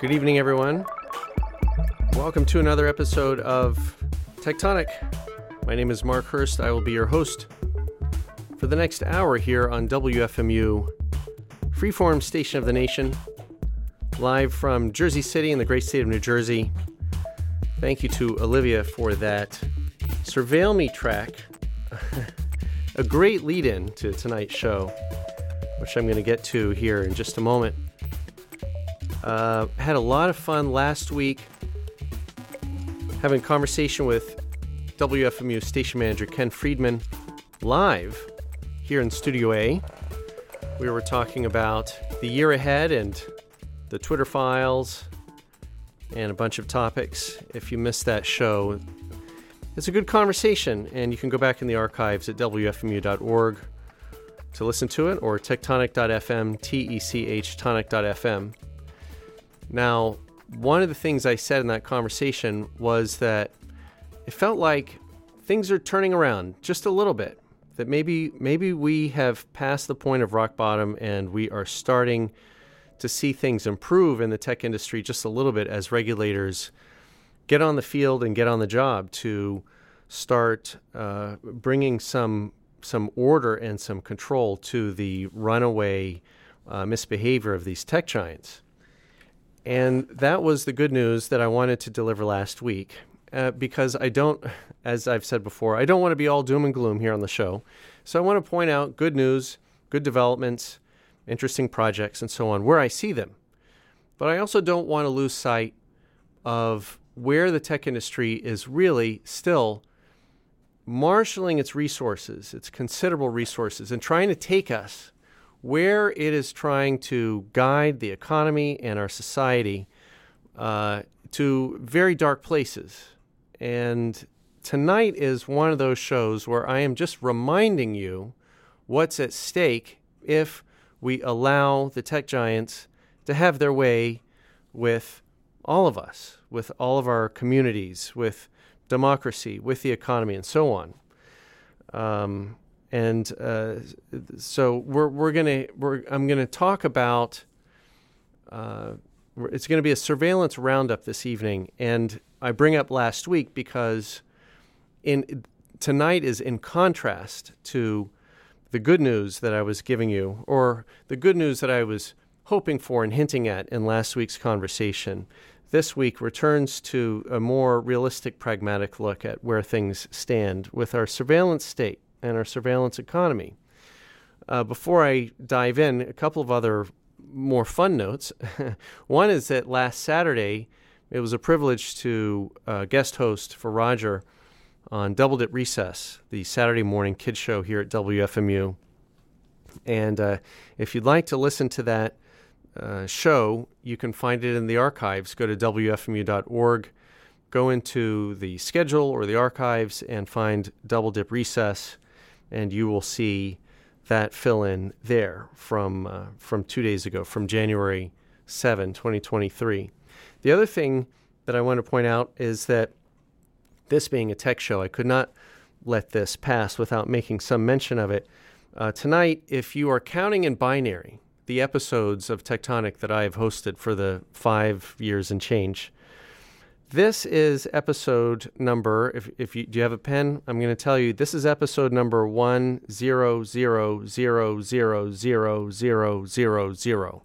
Good evening, everyone. Welcome to another episode of Techtonic. My name is Mark Hurst. I will be your host for the next hour here on WFMU, Freeform Station of the Nation, live from Jersey City in the great state of New Jersey. Thank you to Olivia for that Surveil Me track. a great lead in to tonight's show, which I'm going to get to here in just a moment. Uh, had a lot of fun last week having a conversation with WFMU station manager Ken Friedman live here in Studio A. We were talking about the year ahead and the Twitter files and a bunch of topics. If you missed that show, it's a good conversation, and you can go back in the archives at WFMU.org to listen to it or techtonic.fm, T E C H tonic.fm. Now, one of the things I said in that conversation was that it felt like things are turning around just a little bit. That maybe maybe we have passed the point of rock bottom and we are starting to see things improve in the tech industry just a little bit as regulators get on the field and get on the job to start uh, bringing some some order and some control to the runaway uh, misbehavior of these tech giants. And that was the good news that I wanted to deliver last week. Uh, because I don't, as I've said before, I don't want to be all doom and gloom here on the show. So I want to point out good news, good developments, interesting projects, and so on, where I see them. But I also don't want to lose sight of where the tech industry is really still marshaling its resources, its considerable resources, and trying to take us where it is trying to guide the economy and our society uh, to very dark places. And tonight is one of those shows where I am just reminding you what's at stake if we allow the tech giants to have their way with all of us, with all of our communities, with democracy, with the economy, and so on. Um, and uh, so we're we're gonna we're I'm gonna talk about. Uh, it's going to be a surveillance roundup this evening, and I bring up last week because in tonight is in contrast to the good news that I was giving you, or the good news that I was hoping for and hinting at in last week's conversation. This week returns to a more realistic, pragmatic look at where things stand with our surveillance state and our surveillance economy. Uh, before I dive in, a couple of other more fun notes. One is that last Saturday, it was a privilege to uh, guest host for Roger on Double Dip Recess, the Saturday morning kids show here at WFMU. And uh, if you'd like to listen to that uh, show, you can find it in the archives. Go to WFMU.org, go into the schedule or the archives, and find Double Dip Recess and you will see that fill in there from uh, from two days ago, from January 7, 2023. The other thing that I want to point out is that this being a tech show, I could not let this pass without making some mention of it. Uh, tonight, if you are counting in binary the episodes of Techtonic that I have hosted for the five years and change, this is episode number. If, if you do you have a pen, I'm going to tell you this is episode number one zero zero zero zero zero zero zero zero.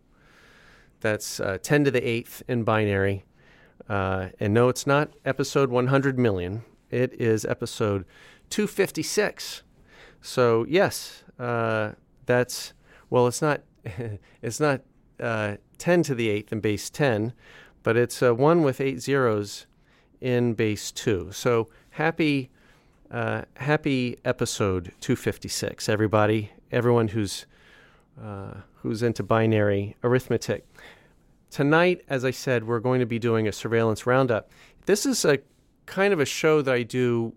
That's uh, ten to the eighth in binary. Uh, and no, it's not episode 100 million. It is episode 256. So yes, uh, that's well. It's not. it's not uh, 10 to the eighth in base 10 but it's uh, one with eight zeros in base two. So happy, uh, happy episode 256, everybody, everyone who's uh, who's into binary arithmetic. Tonight, as I said, we're going to be doing a surveillance roundup. This is a kind of a show that I do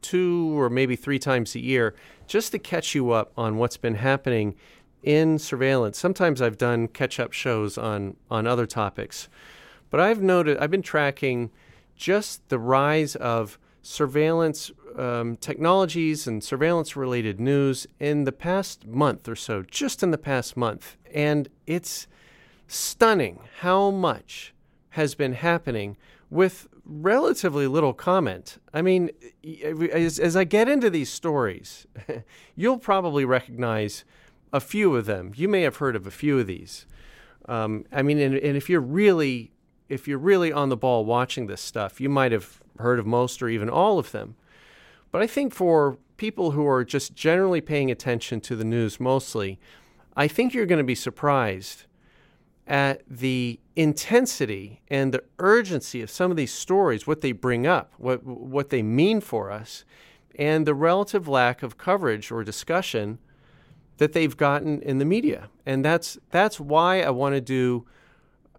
two or maybe three times a year just to catch you up on what's been happening in surveillance. Sometimes I've done catch up shows on, on other topics. But I've noted, I've been tracking just the rise of surveillance um, technologies and surveillance related news in the past month or so, just in the past month. And it's stunning how much has been happening with relatively little comment. I mean, as, as I get into these stories, you'll probably recognize a few of them. You may have heard of a few of these. Um, I mean, and, and if you're really if you're really on the ball watching this stuff, you might have heard of most or even all of them. But I think for people who are just generally paying attention to the news mostly, I think you're going to be surprised at the intensity and the urgency of some of these stories, what they bring up, what, what they mean for us, and the relative lack of coverage or discussion that they've gotten in the media. And that's, that's why I want to do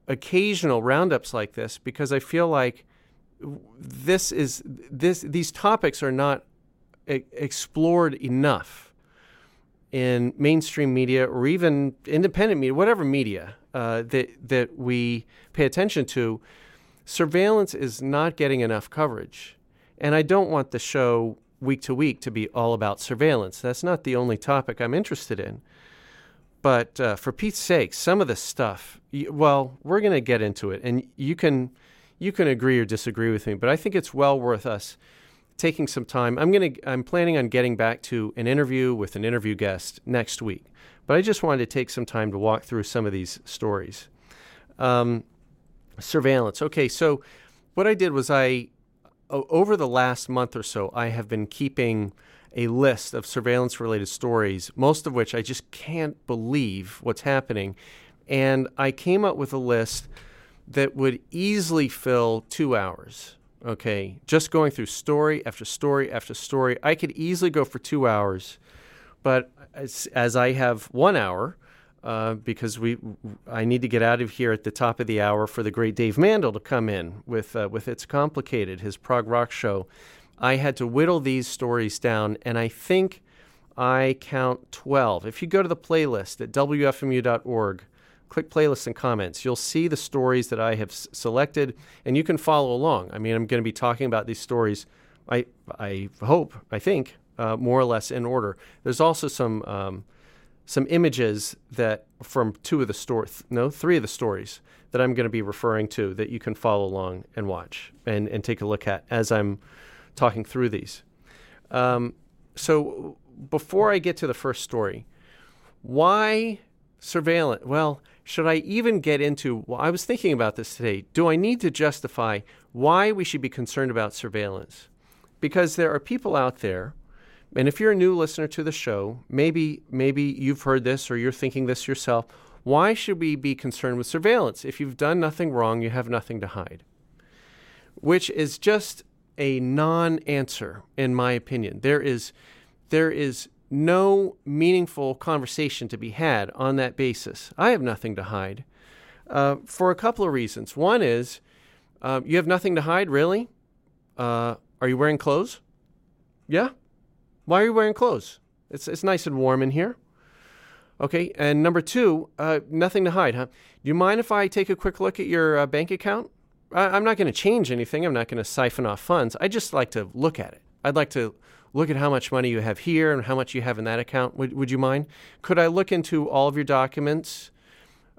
occasional roundups like this, because I feel like this is, this, these topics are not e- explored enough in mainstream media or even independent media, whatever media uh, that that we pay attention to, surveillance is not getting enough coverage. And I don't want the show week to week to be all about surveillance. That's not the only topic I'm interested in. But uh, for Pete's sake, some of the stuff, well, we're going to get into it, and you can you can agree or disagree with me, but I think it's well worth us taking some time. I'm going to I'm planning on getting back to an interview with an interview guest next week. But I just wanted to take some time to walk through some of these stories. Um, surveillance. Okay, so what I did was I, over the last month or so, I have been keeping a list of surveillance related stories, most of which I just can't believe what's happening. And I came up with a list that would easily fill two hours. Okay, just going through story after story after story. I could easily go for two hours, but as, as I have one hour, uh, because we I need to get out of here at the top of the hour for the great Dave Mandl to come in with uh, with It's Complicated, his prog rock show. I had to whittle these stories down, and I think I count 12. If you go to the playlist at WFMU.org, click playlists and comments, you'll see the stories that I have s- selected, and you can follow along. I mean, I'm going to be talking about these stories, I, I hope, I think, uh, more or less in order. There's also some um, some images that from two of the stories, no, three of the stories that I'm going to be referring to that you can follow along and watch and, and take a look at as I'm talking through these. Um, so before I get to the first story, why surveillance? Well, should I even get into? Well, I was thinking about this today. Do I need to justify why we should be concerned about surveillance? Because there are people out there and if you're a new listener to the show, maybe maybe you've heard this or you're thinking this yourself. Why should we be concerned with surveillance? If you've done nothing wrong, you have nothing to hide. Which is just a non-answer in my opinion. There is there is no meaningful conversation to be had on that basis. I have nothing to hide uh, for a couple of reasons. One is uh, you have nothing to hide, really? Uh, are you wearing clothes? Yeah, why are you wearing clothes? It's, it's nice and warm in here. Okay, and number two, uh, nothing to hide, huh? Do you mind if I take a quick look at your uh, bank account? I, am not going to change anything. I'm not going to siphon off funds. I just like to look at it. I'd like to look at how much money you have here and how much you have in that account. Would, would you mind? Could I look into all of your documents?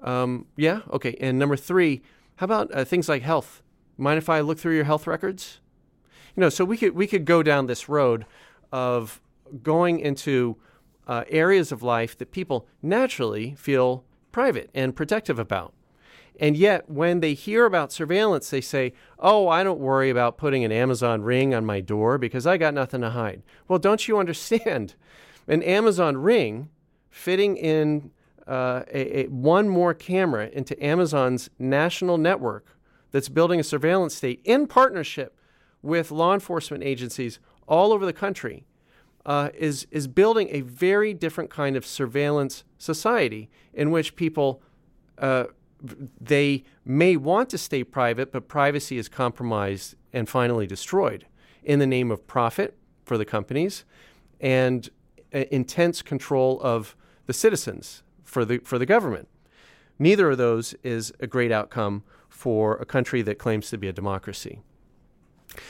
Um, yeah, okay. And number three, how about uh, things like health? Mind if I look through your health records? You know, so we could we could go down this road of going into uh, areas of life that people naturally feel private and protective about. And yet, when they hear about surveillance, they say, Oh, I don't worry about putting an Amazon ring on my door because I got nothing to hide. Well, don't you understand? An Amazon ring fitting in uh, a, a, one more camera into Amazon's national network that's building a surveillance state in partnership with law enforcement agencies all over the country uh, is, is building a very different kind of surveillance society in which people uh, they may want to stay private, but privacy is compromised and finally destroyed in the name of profit for the companies and uh, intense control of the citizens for the for the government. Neither of those is a great outcome for a country that claims to be a democracy.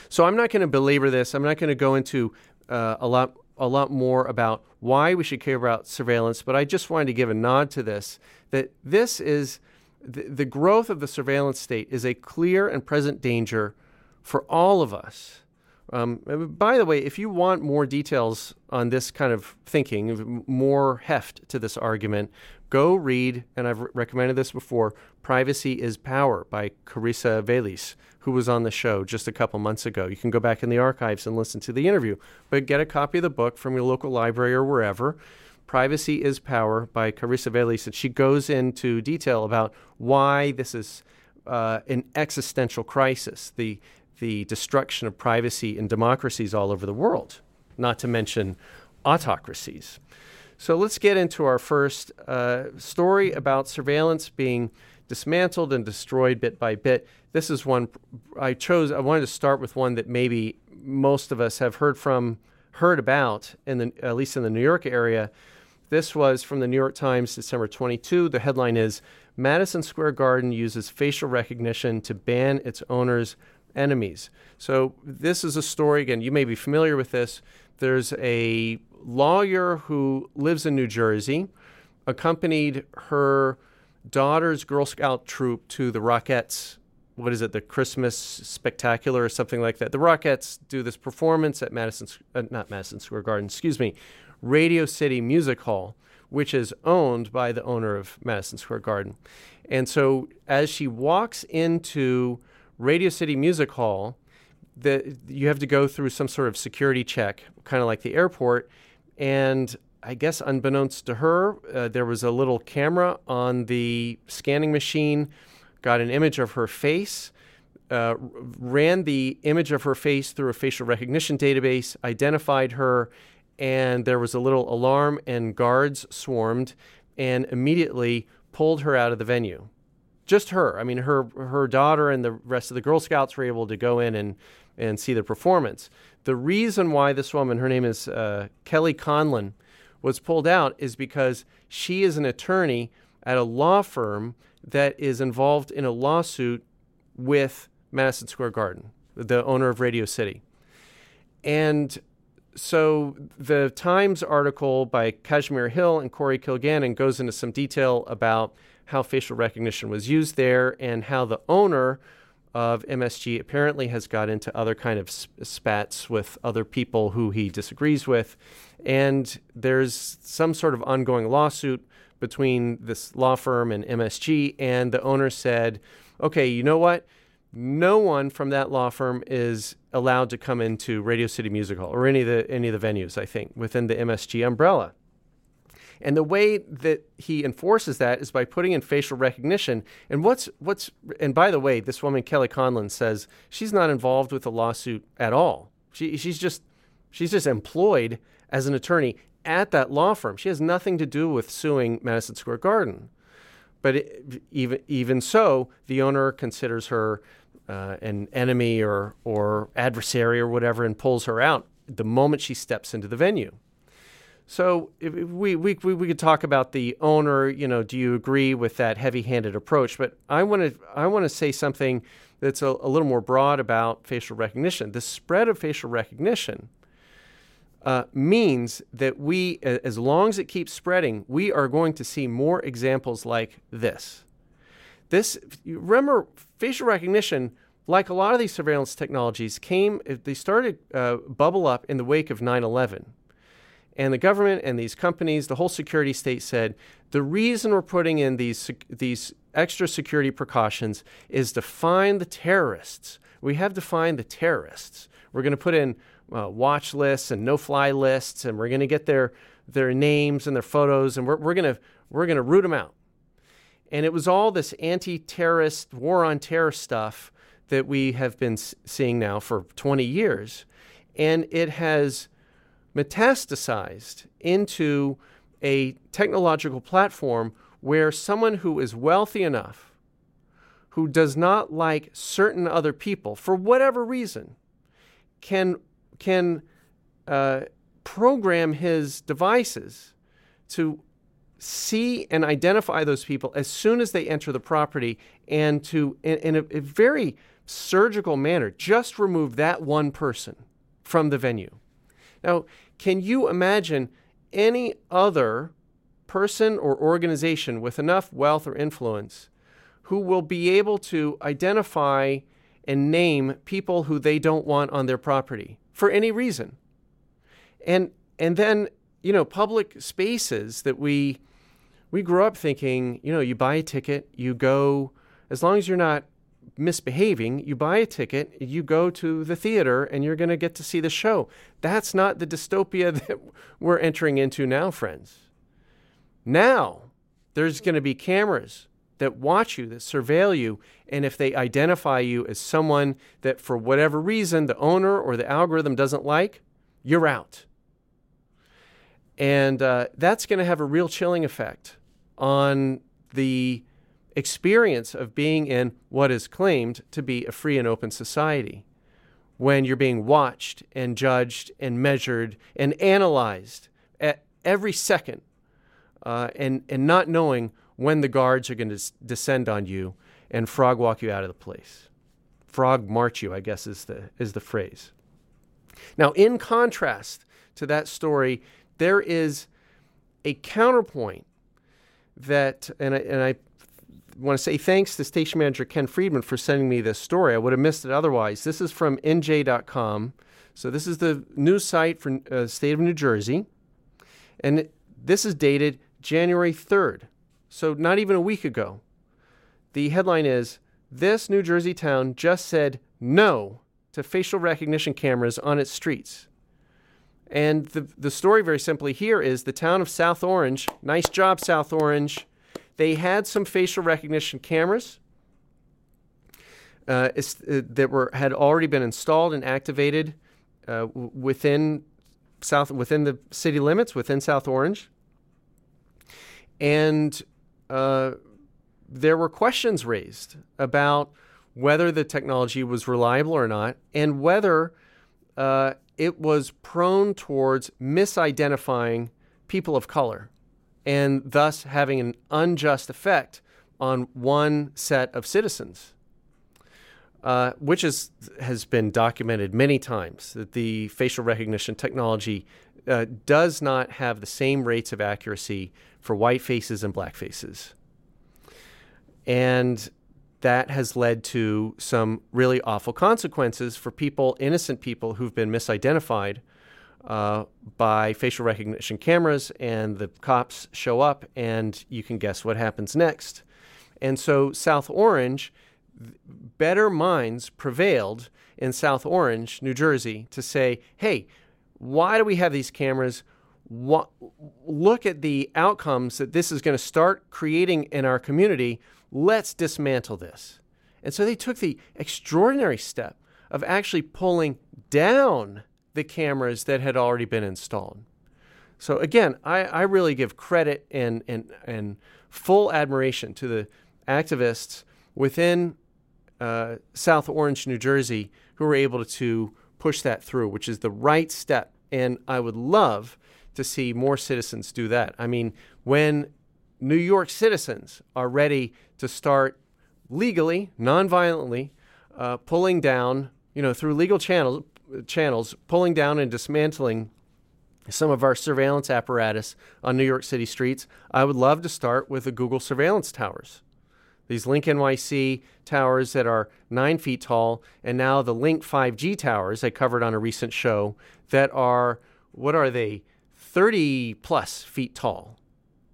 So I'm not going to belabor this. I'm not going to go into uh, a lot a lot more about why we should care about surveillance, but I just wanted to give a nod to this that this is the, the growth of the surveillance state is a clear and present danger for all of us. Um, by the way, if you want more details on this kind of thinking, more heft to this argument, go read, and I've recommended this before, Privacy is Power by Carissa Véliz, who was on the show just a couple months ago. You can go back in the archives and listen to the interview, but get a copy of the book from your local library or wherever. Privacy is Power by Carissa Véliz, and she goes into detail about why this is uh, an existential crisis. The the destruction of privacy in democracies all over the world, not to mention autocracies. So let's get into our first uh, story about surveillance being dismantled and destroyed bit by bit. This is one I chose. I wanted to start with one that maybe most of us have heard from, heard about, in the, at least in the New York area. This was from the New York Times, December 22. The headline is Madison Square Garden uses facial recognition to ban its owners enemies. So, this is a story, again, you may be familiar with this. There's a lawyer who lives in New Jersey, accompanied her daughter's Girl Scout troop to the Rockettes. What is it, the Christmas Spectacular or something like that? The Rockettes do this performance at Madison, uh, not Madison Square Garden, excuse me, Radio City Music Hall, which is owned by the owner of Madison Square Garden. And so as she walks into Radio City Music Hall, the, you have to go through some sort of security check, kind of like the airport. And I guess unbeknownst to her, uh, there was a little camera on the scanning machine, got an image of her face, uh, ran the image of her face through a facial recognition database, identified her, and there was a little alarm, and guards swarmed and immediately pulled her out of the venue just her. I mean, her her daughter and the rest of the Girl Scouts were able to go in and and see the performance. The reason why this woman, her name is uh, Kelly Conlon, was pulled out is because she is an attorney at a law firm that is involved in a lawsuit with Madison Square Garden, the owner of Radio City. And so the Times article by Kashmir Hill and Corey Kilgannon goes into some detail about how facial recognition was used there and how the owner of MSG apparently has got into other kind of spats with other people who he disagrees with. And there's some sort of ongoing lawsuit between this law firm and MSG. And the owner said, okay, you know what? No one from that law firm is allowed to come into Radio City Music Hall or any of the any of the venues, I think, within the MSG umbrella. And the way that he enforces that is by putting in facial recognition. And what's what's and by the way, this woman Kelly Conlon says she's not involved with the lawsuit at all. She she's just she's just employed as an attorney at that law firm. She has nothing to do with suing Madison Square Garden. But it, even even so, the owner considers her uh, an enemy or or adversary or whatever, and pulls her out the moment she steps into the venue. So we, we, we could talk about the owner, you know, do you agree with that heavy-handed approach? But I want to I want to say something that's a, a, little more broad about facial recognition. The spread of facial recognition uh, means that we, as long as it keeps spreading, we are going to see more examples like this. This remember facial recognition like a lot of these surveillance technologies came they started uh, bubble up in the wake of 9-11 and the government and these companies, the whole security state said the reason we're putting in these, these extra security precautions is to find the terrorists. We have to find the terrorists. We're going to put in uh, watch lists and no fly lists, and we're going to get their, their names and their photos, and we're, we're going we're going to root them out. And it was all this anti terrorist, war on terror stuff that we have been seeing now for 20 years. And it has metastasized into a technological platform where someone who is wealthy enough, who does not like certain other people for whatever reason, can can uh, program his devices to see and identify those people as soon as they enter the property and to in, in a, a very surgical manner just remove that one person from the venue. Now can you imagine any other person or organization with enough wealth or influence who will be able to identify and name people who they don't want on their property for any reason. And and then, you know, public spaces that we we grew up thinking, you know, you buy a ticket, you go as long as you're not misbehaving, you buy a ticket, you go to the theater, and you're going to get to see the show. That's not the dystopia that we're entering into now, friends. Now, there's going to be cameras that watch you, that surveil you, and if they identify you as someone that, for whatever reason, the owner or the algorithm doesn't like, you're out. And uh, that's going to have a real chilling effect on the experience of being in what is claimed to be a free and open society when you're being watched and judged and measured and analyzed at every second uh, and, and not knowing when the guards are going to descend on you and frog walk you out of the place. Frog march you, I guess is the, is the phrase. Now, in contrast to that story, there is a counterpoint that, and I, and I want to say thanks to station manager Ken Friedman for sending me this story. I would have missed it otherwise. This is from NJ.com. So this is the news site for uh, state of New Jersey, and this is dated January 3rd. So not even a week ago. The headline is This New Jersey town just said no to facial recognition cameras on its streets. And the, the story, very simply, here is the town of South Orange. Nice job, South Orange. They had some facial recognition cameras uh, uh, that were had already been installed and activated uh, within South within the city limits within South Orange, and uh, there were questions raised about whether the technology was reliable or not, and whether uh, it was prone towards misidentifying people of color and thus having an unjust effect on one set of citizens. Uh, which is, has been documented many times that the facial recognition technology uh, does not have the same rates of accuracy for white faces and black faces. And that has led to some really awful consequences for people, innocent people who've been misidentified uh, by facial recognition cameras, and the cops show up, and you can guess what happens next. And so, South Orange, better minds prevailed in South Orange, New Jersey, to say, hey, why do we have these cameras? Look at the outcomes that this is going to start creating in our community Let's dismantle this. And so they took the extraordinary step of actually pulling down the cameras that had already been installed. So again, I, I really give credit and, and, and full admiration to the activists within uh, South Orange, New Jersey, who were able to push that through, which is the right step. And I would love to see more citizens do that. I mean, when New York citizens are ready to start legally, non-violently, uh, pulling down, you know, through legal channels, channels, pulling down and dismantling some of our surveillance apparatus on New York City streets. I would love to start with the Google surveillance towers. These Link NYC towers that are nine feet tall, and now the Link 5G towers I covered on a recent show that are, what are they, 30 plus feet tall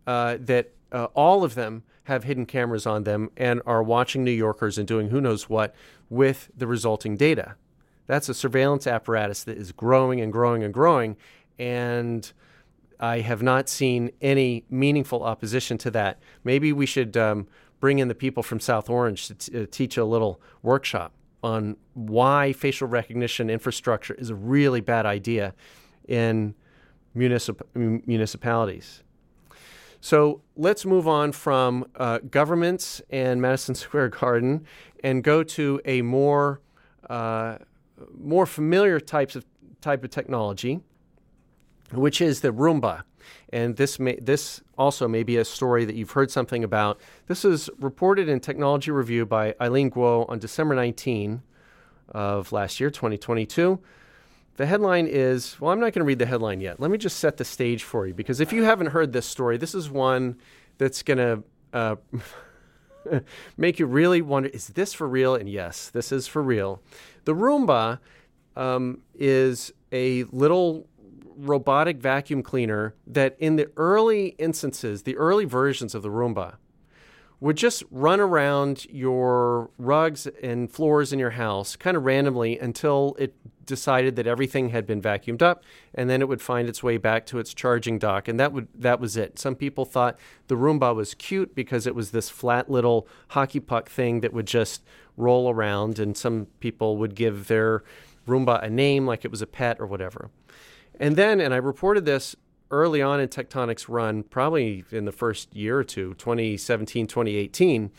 uh, that uh, all of them have hidden cameras on them and are watching New Yorkers and doing who knows what with the resulting data. That's a surveillance apparatus that is growing and growing and growing. And I have not seen any meaningful opposition to that. Maybe we should um, bring in the people from South Orange to t- uh, teach a little workshop on why facial recognition infrastructure is a really bad idea in municip- municipalities. So let's move on from uh, governments and Madison Square Garden and go to a more uh, more familiar types of type of technology, which is the Roomba. And this may, this also may be a story that you've heard something about. This is reported in Technology Review by Eileen Guo on December 19 of last year, 2022. The headline is well, I'm not going to read the headline yet. Let me just set the stage for you because if you haven't heard this story, this is one that's going to uh, make you really wonder is this for real? And yes, this is for real. The Roomba um, is a little robotic vacuum cleaner that, in the early instances, the early versions of the Roomba, would just run around your rugs and floors in your house kind of randomly until it decided that everything had been vacuumed up and then it would find its way back to its charging dock and that would that was it. Some people thought the Roomba was cute because it was this flat little hockey puck thing that would just roll around and some people would give their Roomba a name like it was a pet or whatever. And then and I reported this early on in Techtonic's run, probably in the first year or two, 2017, 2018,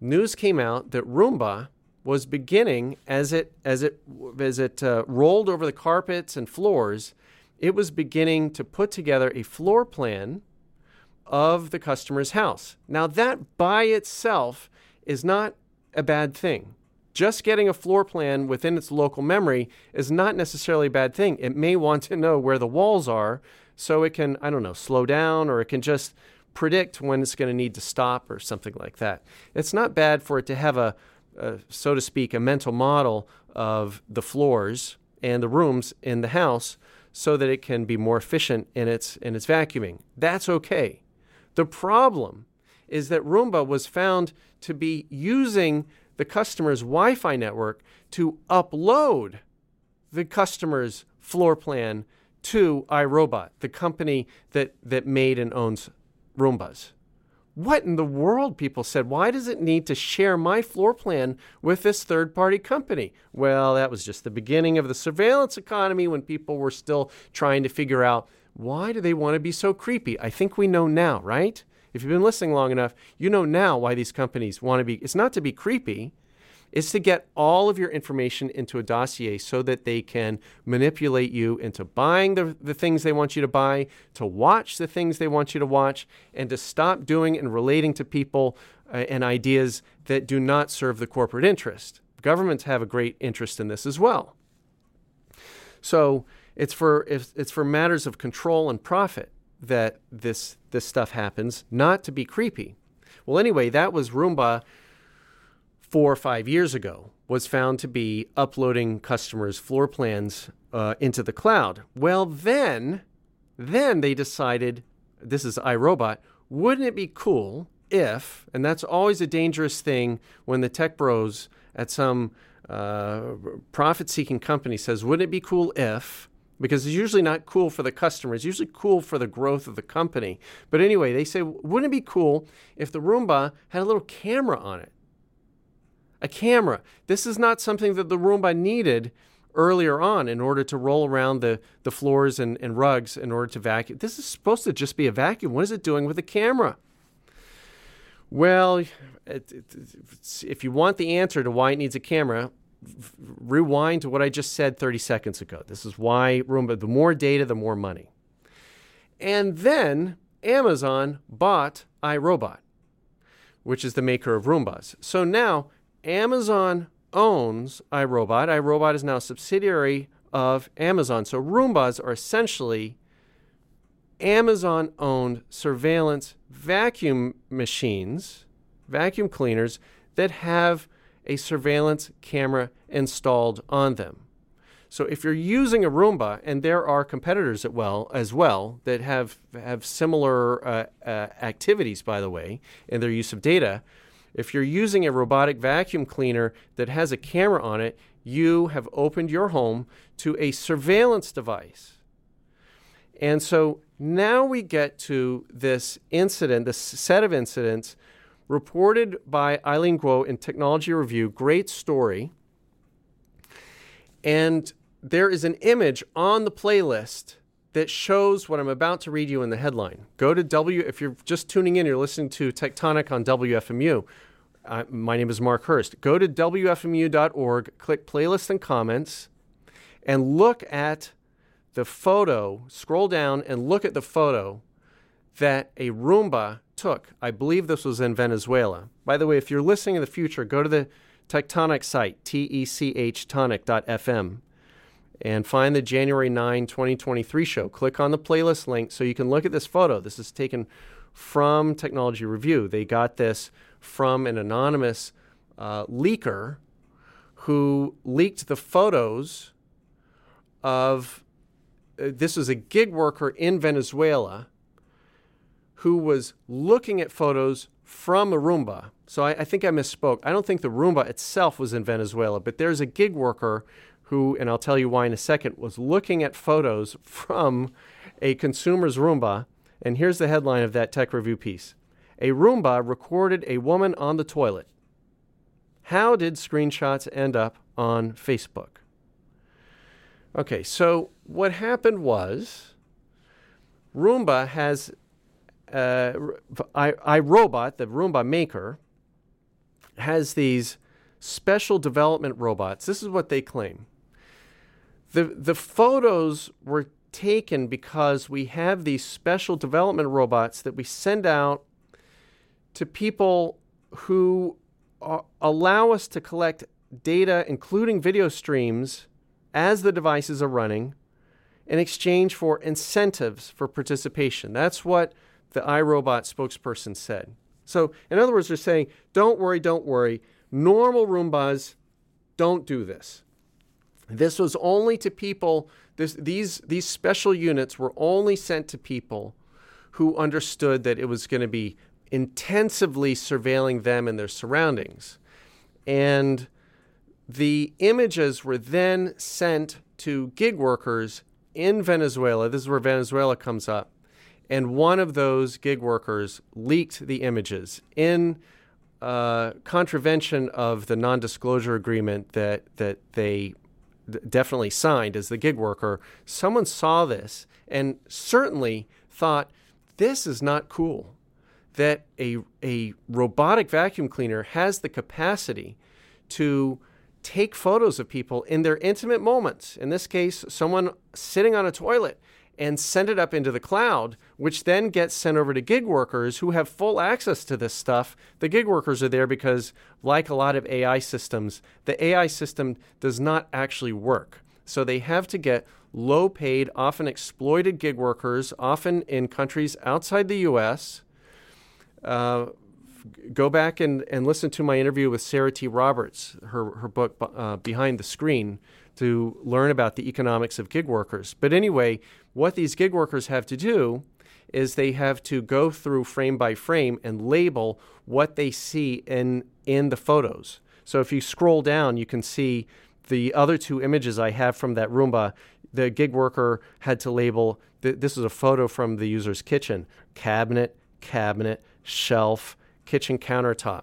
news came out that Roomba was beginning as it as it as it uh, rolled over the carpets and floors, it was beginning to put together a floor plan of the customer's house. Now that by itself is not a bad thing. Just getting a floor plan within its local memory is not necessarily a bad thing. It may want to know where the walls are so it can, I don't know, slow down or it can just predict when it's going to need to stop or something like that. It's not bad for it to have a, a, so to speak, a mental model of the floors and the rooms in the house so that it can be more efficient in its in its vacuuming. That's okay. The problem is that Roomba was found to be using the customer's Wi-Fi network to upload the customer's floor plan to iRobot, the company that, that made and owns Roombas. What in the world, people said, why does it need to share my floor plan with this third party company? Well, that was just the beginning of the surveillance economy when people were still trying to figure out why do they want to be so creepy? I think we know now, right? If you've been listening long enough, you know now why these companies want to be. It's not to be creepy, is to get all of your information into a dossier so that they can manipulate you into buying the, the things they want you to buy, to watch the things they want you to watch, and to stop doing and relating to people uh, and ideas that do not serve the corporate interest. Governments have a great interest in this as well. So it's for, it's for matters of control and profit that this, this stuff happens, not to be creepy. Well, anyway, that was Roomba four or five years ago was found to be uploading customers' floor plans uh, into the cloud. Well, then, then they decided, this is iRobot, wouldn't it be cool if, and that's always a dangerous thing when the tech bros at some uh, profit-seeking company says, wouldn't it be cool if, because it's usually not cool for the customer. It's usually cool for the growth of the company. But anyway, they say, wouldn't it be cool if the Roomba had a little camera on it? Camera. This is not something that the Roomba needed earlier on in order to roll around the, the floors and, and rugs in order to vacuum. This is supposed to just be a vacuum. What is it doing with a camera? Well, it, it, if you want the answer to why it needs a camera, rewind to what I just said 30 seconds ago. This is why Roomba, the more data, the more money. And then Amazon bought iRobot, which is the maker of Roombas. So now Amazon owns iRobot. iRobot is now a subsidiary of Amazon. So Roombas are essentially Amazon owned surveillance vacuum machines, vacuum cleaners that have a surveillance camera installed on them. So if you're using a Roomba, and there are competitors as well, as well that have have similar uh, uh, activities, by the way, in their use of data, if you're using a robotic vacuum cleaner that has a camera on it, you have opened your home to a surveillance device. And so now we get to this incident, this set of incidents reported by Eileen Guo in Technology Review. Great story. And there is an image on the playlist that shows what I'm about to read you in the headline. Go to W, if you're just tuning in, you're listening to Techtonic on WFMU. Uh, my name is Mark Hurst. Go to WFMU.org, click playlist and comments, and look at the photo. Scroll down and look at the photo that a Roomba took. I believe this was in Venezuela. By the way, if you're listening in the future, go to the Techtonic site, T E C H tonic.fm and find the January 9, 2023 show. Click on the playlist link so you can look at this photo. This is taken from Technology Review. They got this from an anonymous uh, leaker who leaked the photos of uh, this was a gig worker in Venezuela who was looking at photos from a Roomba. So I, I, think I misspoke. I don't think the Roomba itself was in Venezuela, but there's a gig worker who, and I'll tell you why in a second, was looking at photos from a consumer's Roomba. And here's the headline of that tech review piece A Roomba recorded a woman on the toilet. How did screenshots end up on Facebook? Okay, so what happened was Roomba has uh, I, iRobot, the Roomba maker, has these special development robots. This is what they claim. The, the photos were taken because we have these special development robots that we send out to people who are, allow us to collect data, including video streams, as the devices are running in exchange for incentives for participation. That's what the iRobot spokesperson said. So, in other words, they're saying, don't worry, don't worry. Normal Roombas don't do this. This was only to people, this, these, these special units were only sent to people who understood that it was going to be intensively surveilling them and their surroundings. And the images were then sent to gig workers in Venezuela. This is where Venezuela comes up. And one of those gig workers leaked the images in uh, contravention of the non disclosure agreement that, that they definitely signed as the gig worker. Someone saw this and certainly thought, this is not cool. That a, a robotic vacuum cleaner has the capacity to take photos of people in their intimate moments. In this case, someone sitting on a toilet and send it up into the cloud, which then gets sent over to gig workers who have full access to this stuff. The gig workers are there because, like a lot of AI systems, the AI system does not actually work. So they have to get low paid, often exploited gig workers, often in countries outside the US. Uh, go back and, and listen to my interview with Sarah T. Roberts, her, her book uh, Behind the Screen, to learn about the economics of gig workers. But anyway, what these gig workers have to do is they have to go through frame by frame and label what they see in, in the photos. So if you scroll down, you can see the other two images I have from that Roomba. The gig worker had to label th- this is a photo from the user's kitchen cabinet, cabinet, shelf, kitchen countertop.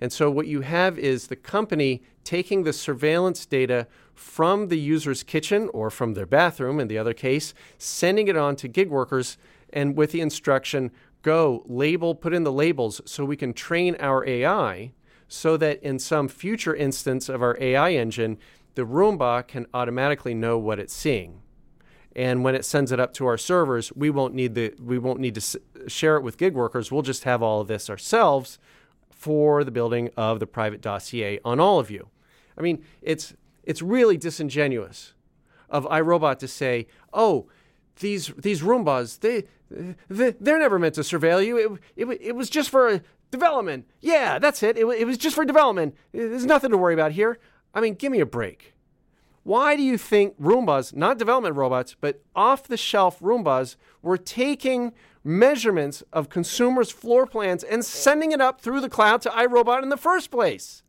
And so what you have is the company taking the surveillance data from the user's kitchen or from their bathroom in the other case, sending it on to gig workers and with the instruction go label, put in the labels so we can train our AI so that in some future instance of our AI engine, the Roomba can automatically know what it's seeing. And when it sends it up to our servers, we won't need the we won't need to s- share it with gig workers. We'll just have all of this ourselves for the building of the private dossier on all of you. I mean, it's it's really disingenuous of iRobot to say, "Oh, these these Roombas, they, they they're never meant to surveil you. It, it, it was just for development. Yeah, that's it. it. It was just for development. There's nothing to worry about here. I mean, give me a break." Why do you think Roombas, not development robots, but off the shelf Roombas, were taking measurements of consumers' floor plans and sending it up through the cloud to iRobot in the first place?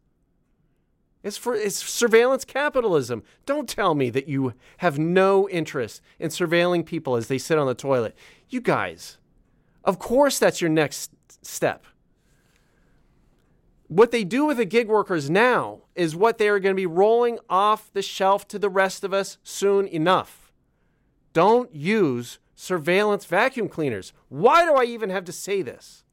It's for it's surveillance capitalism. Don't tell me that you have no interest in surveilling people as they sit on the toilet. You guys, of course that's your next step. What they do with the gig workers now is what they are going to be rolling off the shelf to the rest of us soon enough. Don't use surveillance vacuum cleaners. Why do I even have to say this?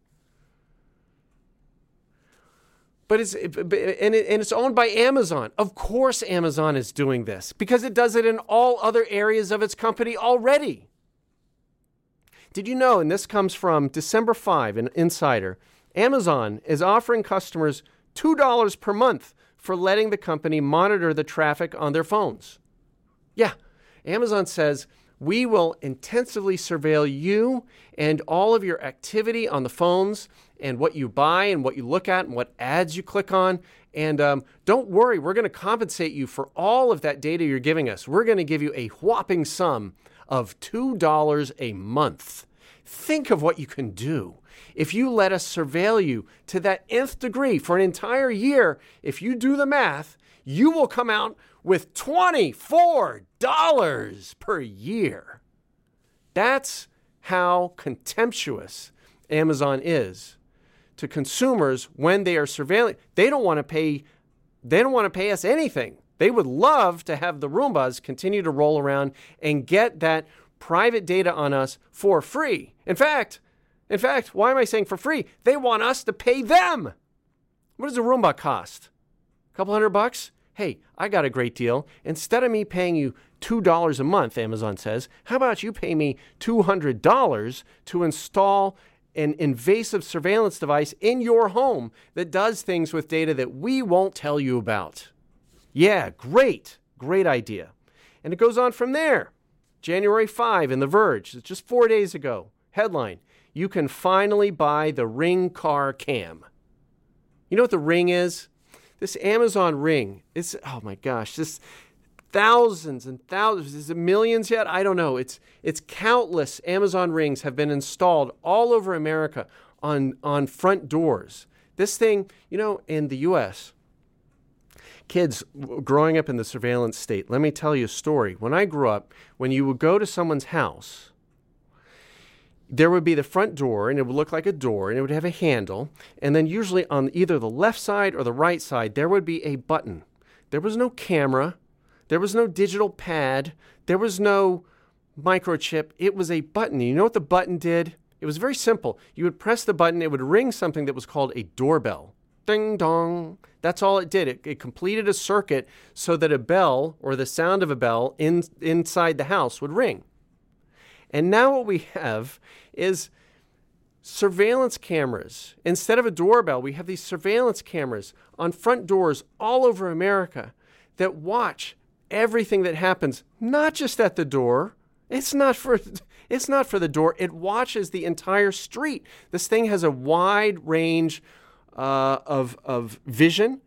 But it's and, it, and it's owned by Amazon. Of course, Amazon is doing this because it does it in all other areas of its company already. Did you know? And this comes from December 5, an insider. Amazon is offering customers $2 per month for letting the company monitor the traffic on their phones. Yeah, Amazon says We will intensively surveil you and all of your activity on the phones and what you buy and what you look at and what ads you click on. And um, don't worry, we're going to compensate you for all of that data you're giving us. We're going to give you a whopping sum of $2 a month. Think of what you can do. If you let us surveil you to that nth degree for an entire year, if you do the math, you will come out with $24 per year. That's how contemptuous Amazon is to consumers when they are surveilling. They don't want to pay they don't want to pay us anything. They would love to have the Roombas continue to roll around and get that private data on us for free. In fact, in fact, why am I saying for free? They want us to pay them. What does a Roomba cost? A couple hundred bucks? Hey, I got a great deal. Instead of me paying you $2 a month, Amazon says, how about you pay me $200 to install an invasive surveillance device in your home that does things with data that we won't tell you about? Yeah, great. Great idea. And it goes on from there. January 5 in The Verge, just four days ago. Headline You can finally buy the Ring Car Cam. You know what the Ring is? This Amazon Ring, it's, oh my gosh, this thousands and thousands, is it millions yet? I don't know. It's, it's countless Amazon Rings have been installed all over America on, on front doors. This thing, you know, in the US, kids growing up in the surveillance state, let me tell you a story. When I grew up, when you would go to someone's house, there would be the front door, and it would look like a door, and it would have a handle. And then, usually on either the left side or the right side, there would be a button. There was no camera, there was no digital pad, there was no microchip. It was a button. You know what the button did? It was very simple. You would press the button, it would ring something that was called a doorbell. Ding dong. That's all it did. It, it, completed a circuit so that a bell or the sound of a bell in, inside the house would ring. And now what we have is surveillance cameras. Instead of a doorbell, we have these surveillance cameras on front doors all over America that watch everything that happens, not just at the door. It's not for it's not for the door. It watches the entire street. This thing has a wide range uh, of, of vision.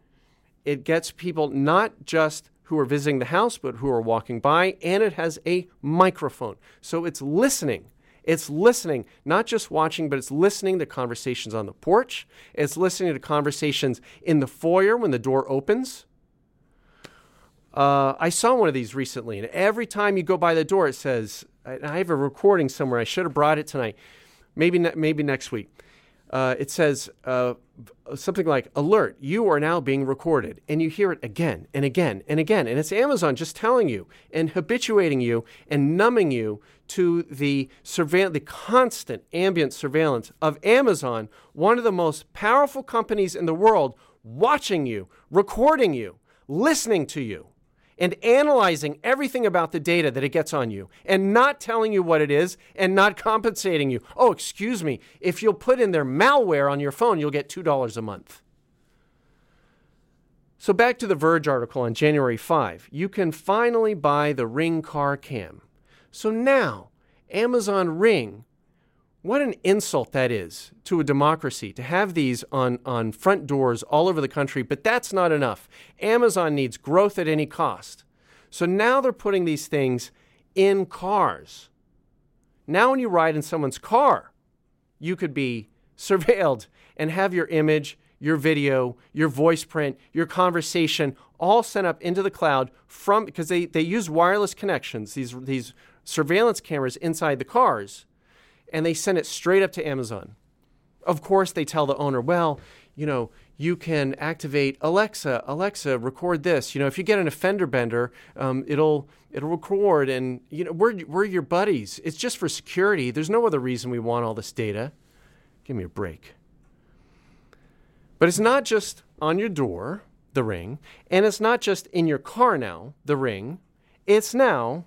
It gets people not just who are visiting the house, but who are walking by, and it has a microphone. So it's listening. It's listening, not just watching, but it's listening to conversations on the porch. It's listening to conversations in the foyer when the door opens. Uh, I saw one of these recently, and every time you go by the door, it says, I have a recording somewhere. I should have brought it tonight. Maybe, ne- maybe next week uh, it says uh, something like, Alert, you are now being recorded. And you hear it again and again and again. And it's Amazon just telling you and habituating you and numbing you to the, surveil- the constant ambient surveillance of Amazon, one of the most powerful companies in the world, watching you, recording you, listening to you and analyzing everything about the data that it gets on you and not telling you what it is and not compensating you. Oh, excuse me, if you'll put in their malware on your phone, you'll get $2 a month. So, back to the Verge article on January 5. You can finally buy the Ring Car Cam. So now, Amazon Ring what an insult that is to a democracy to have these on, on front doors all over the country, but that's not enough. Amazon needs growth at any cost. So now they're putting these things in cars. Now, when you ride in someone's car, you could be surveilled and have your image, your video, your voice print, your conversation all sent up into the cloud from because they, they use wireless connections, these, these surveillance cameras inside the cars and they send it straight up to Amazon. Of course, they tell the owner, well, you know, you can activate Alexa. Alexa, record this. You know, if you get an offender bender, um, it'll it'll record, and you know, we're we're your buddies. It's just for security. There's no other reason we want all this data. Give me a break. But it's not just on your door, the ring, and it's not just in your car now, the ring. It's now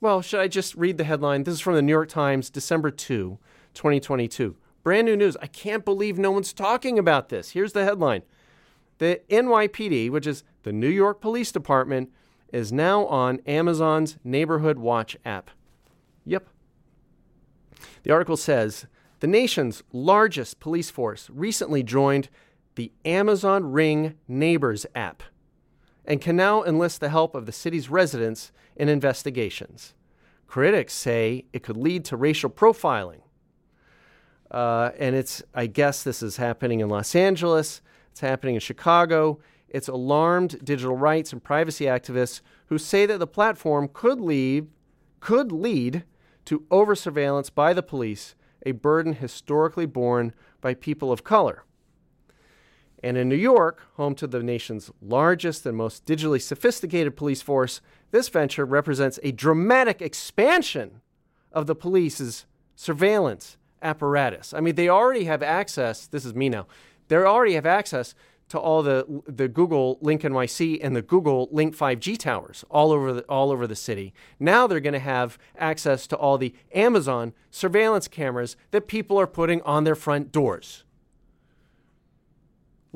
well, should I just read the headline? This is from the New York Times, December 2, 2022. Brand new news. I can't believe no one's talking about this. Here's the headline The NYPD, which is the New York Police Department, is now on Amazon's Neighborhood Watch app. Yep. The article says the nation's largest police force recently joined the Amazon Ring Neighbors app and can now enlist the help of the city's residents in investigations. Critics say it could lead to racial profiling. Uh, and it's, I guess, this is happening in Los Angeles, it's happening in Chicago. It's alarmed digital rights and privacy activists who say that the platform could lead, could lead to over surveillance by the police, a burden historically borne by people of color. And in New York, home to the nation's largest and most digitally sophisticated police force, this venture represents a dramatic expansion of the police's surveillance apparatus. I mean, they already have access, this is me now, they already have access to all the the Google Link NYC and the Google Link 5G towers all over the, all over the city. Now they're going to have access to all the Amazon surveillance cameras that people are putting on their front doors.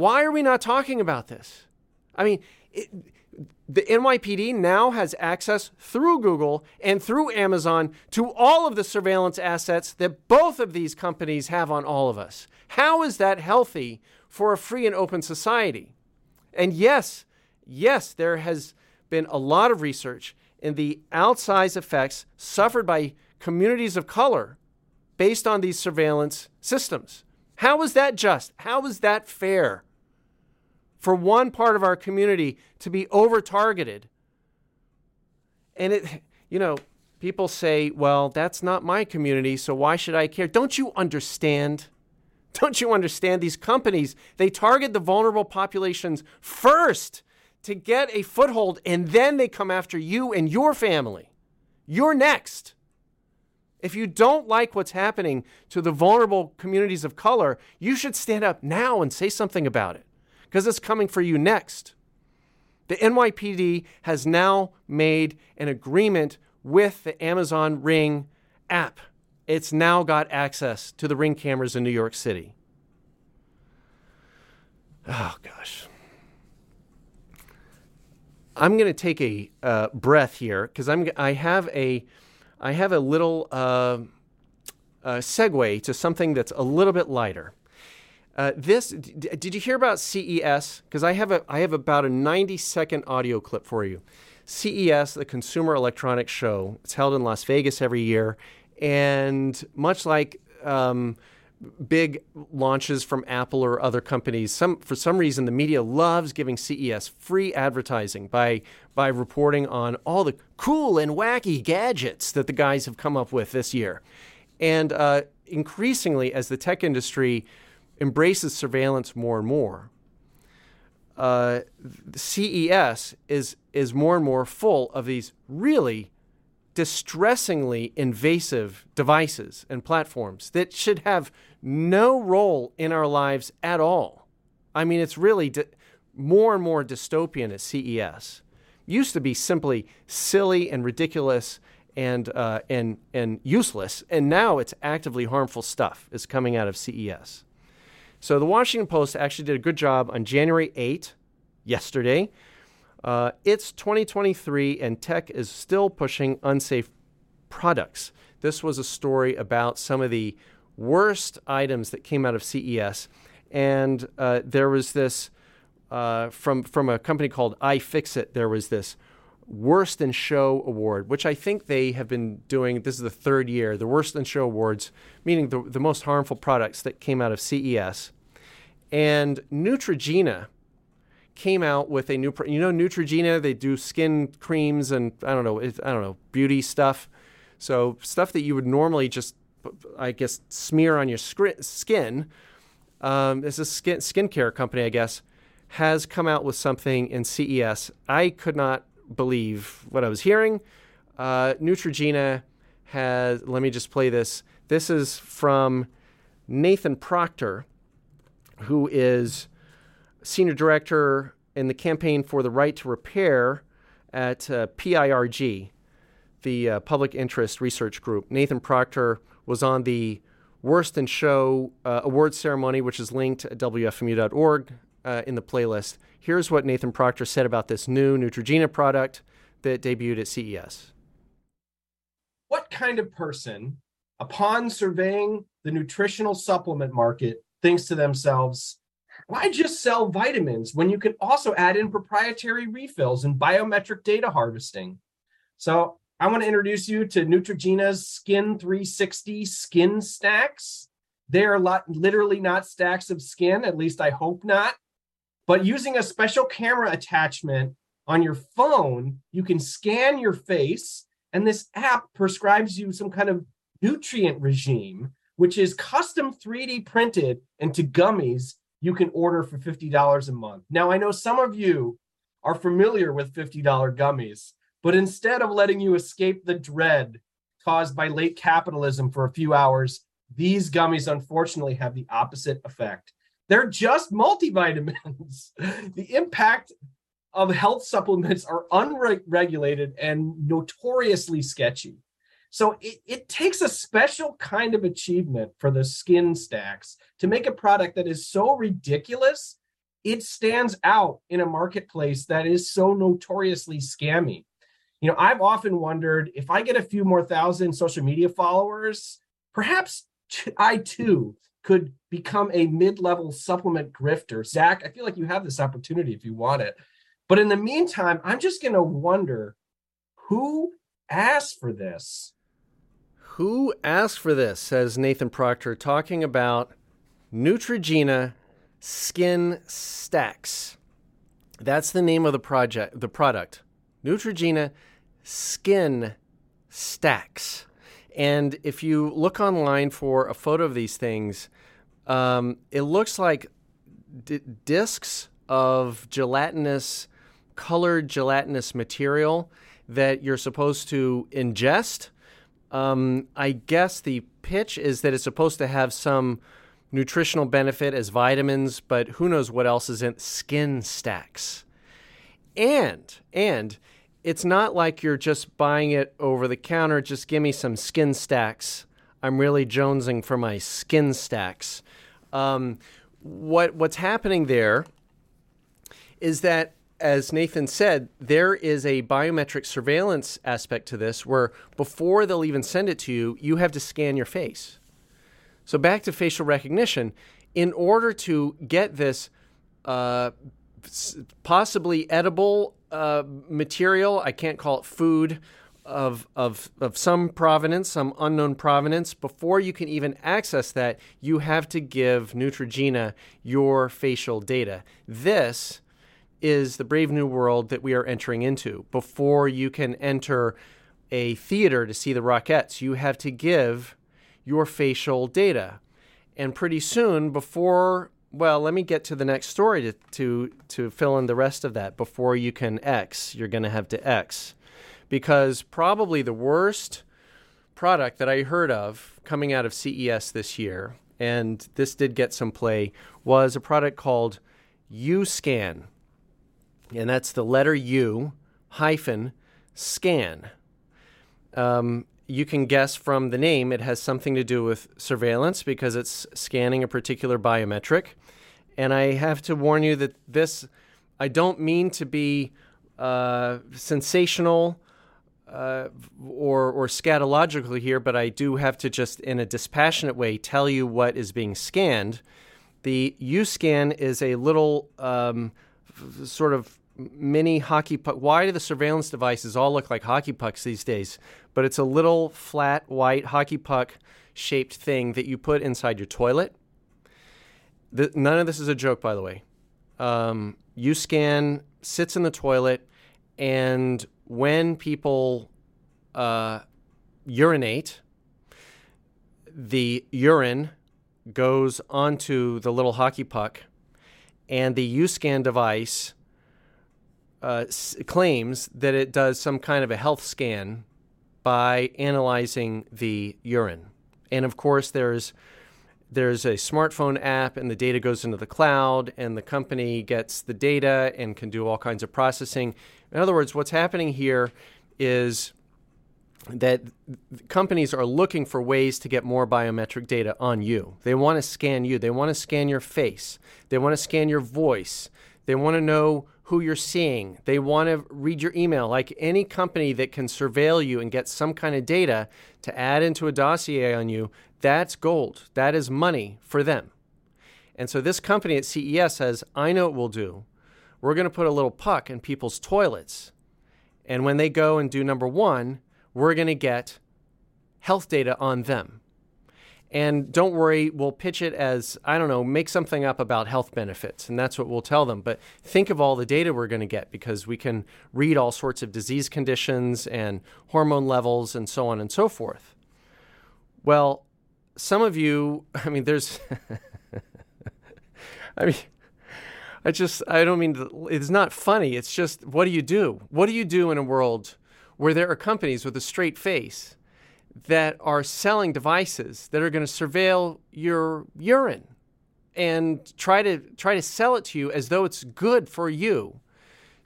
Why are we not talking about this? I mean, it, the NYPD now has access through Google and through Amazon to all of the surveillance assets that both of these companies have on all of us. How is that healthy for a free and open society? And yes, yes, there has been a lot of research in the outsized effects suffered by communities of color based on these surveillance systems. How is that just? How is that fair? For one part of our community to be over targeted. And it, you know, people say, well, that's not my community, so why should I care? Don't you understand? Don't you understand? These companies, they target the vulnerable populations first to get a foothold, and then they come after you and your family. You're next. If you don't like what's happening to the vulnerable communities of color, you should stand up now and say something about it because it's coming for you next. The NYPD has now made an agreement with the Amazon Ring app. It's now got access to the Ring cameras in New York City. Oh, gosh. I'm going to take a uh, breath here because I'm I have a I have a little uh, uh, segue to something that's a little bit lighter. Uh, this d- did you hear about CES? Because I have a I have about a 90 second audio clip for you. CES, the Consumer Electronics Show, it's held in Las Vegas every year, and much like um, big launches from Apple or other companies, some for some reason the media loves giving CES free advertising by by reporting on all the cool and wacky gadgets that the guys have come up with this year, and uh, increasingly as the tech industry embraces surveillance more and more, uh, CES is is more and more full of these really distressingly invasive devices and platforms that should have no role in our lives at all. I mean, it's really di- more and more dystopian at CES. Used to be simply silly and ridiculous and uh, and and useless, and now it's actively harmful stuff is coming out of CES. So the Washington Post actually did a good job on January 8, yesterday. Uh, it's 2023 and tech is still pushing unsafe products. This was a story about some of the worst items that came out of CES. And uh, there was this, uh, from, from a company called iFixit, there was this Worst in Show Award, which I think they have been doing. This is the third year, the Worst in Show Awards, meaning the, the most harmful products that came out of CES. And Neutrogena came out with a new, you know, Neutrogena, they do skin creams and I don't know, I don't know, beauty stuff. So stuff that you would normally just, I guess, smear on your skin. Um, it's a skin skincare company, I guess, has come out with something in CES. I could not believe what I was hearing. Uh, Neutrogena has, let me just play this. This is from Nathan Proctor, who is senior director in the campaign for the right to repair at uh, PIRG, the uh, Public Interest Research Group. Nathan Proctor was on the Worst in Show uh, awards ceremony, which is linked at WFMU.org uh, in the playlist. Here's what Nathan Proctor said about this new Neutrogena product that debuted at CES. What kind of person, upon surveying the nutritional supplement market, thinks to themselves, why just sell vitamins when you can also add in proprietary refills and biometric data harvesting? So I want to introduce you to Neutrogena's Skin 360 Skin Stacks. They're lot, literally not stacks of skin, at least I hope not. But using a special camera attachment on your phone, you can scan your face, and this app prescribes you some kind of nutrient regime, which is custom 3D printed into gummies you can order for $50 a month. Now, I know some of you are familiar with $50 gummies, but instead of letting you escape the dread caused by late capitalism for a few hours, these gummies unfortunately have the opposite effect. They're just multivitamins. the impact of health supplements are unregulated and notoriously sketchy. So it, it takes a special kind of achievement for the skin stacks to make a product that is so ridiculous, it stands out in a marketplace that is so notoriously scammy. You know, I've often wondered if I get a few more thousand social media followers, perhaps I too could become a mid-level supplement grifter. Zach, I feel like you have this opportunity if you want it. But in the meantime, I'm just going to wonder who asked for this? Who asked for this? Says Nathan Proctor, talking about Neutrogena Skin Stacks. That's the name of the project, the product. Neutrogena Skin Stacks. And if you look online for a photo of these things, um, it looks like d- discs of gelatinous, colored gelatinous material that you're supposed to ingest um, I guess the pitch is that it's supposed to have some nutritional benefit as vitamins, but who knows what else is in skin stacks. And and it's not like you're just buying it over the counter. Just give me some skin stacks. I'm really jonesing for my skin stacks. Um, what what's happening there is that as Nathan said, there is a biometric surveillance aspect to this where before they'll even send it to you, you have to scan your face. So, back to facial recognition, in order to get this uh, possibly edible uh, material, I can't call it food, of, of, of some provenance, some unknown provenance, before you can even access that, you have to give Neutrogena your facial data. This is the brave new world that we are entering into. Before you can enter a theater to see the Rockettes, you have to give your facial data. And pretty soon, before, well, let me get to the next story to, to, to fill in the rest of that. Before you can X, you're going to have to X. Because probably the worst product that I heard of coming out of CES this year, and this did get some play, was a product called UScan and that's the letter U hyphen scan. Um, you can guess from the name it has something to do with surveillance because it's scanning a particular biometric. And I have to warn you that this, I don't mean to be uh, sensational uh, or, or scatological here, but I do have to just, in a dispassionate way, tell you what is being scanned. The UScan is a little um, sort of mini hockey puck. Why do the surveillance devices all look like hockey pucks these days? But it's a little flat white hockey puck shaped thing that you put inside your toilet. The, none of this is a joke, by the way. Um, UScan sits in the toilet, and when people uh, urinate, the urine goes onto the little hockey puck, and the UScan device uh, s- claims that it does some kind of a health scan by analyzing the urine. And of course, there's there's a smartphone app, and the data goes into the cloud, and the company gets the data and can do all kinds of processing. In other words, what's happening here is that companies are looking for ways to get more biometric data on you. They want to scan you. They want to scan your face. They want to scan your voice. They want to know who you're seeing. They want to read your email. Like any company that can surveil you and get some kind of data to add into a dossier on you, that's gold. That is money for them. And so this company at CES says, I know what we'll do. We're going to put a little puck in people's toilets. And when they go and do number one, we're going to get health data on them. And don't worry, we'll pitch it as, I don't know, make something up about health benefits. And that's what we'll tell them. But think of all the data we're going to get because we can read all sorts of disease conditions and hormone levels and so on and so forth. Well, some of you, I mean, there's. I mean, I just, I don't mean, to, it's not funny. It's just, what do you do? What do you do in a world where there are companies with a straight face that are selling devices that are going to surveil your urine and try to try to sell it to you as though it's good for you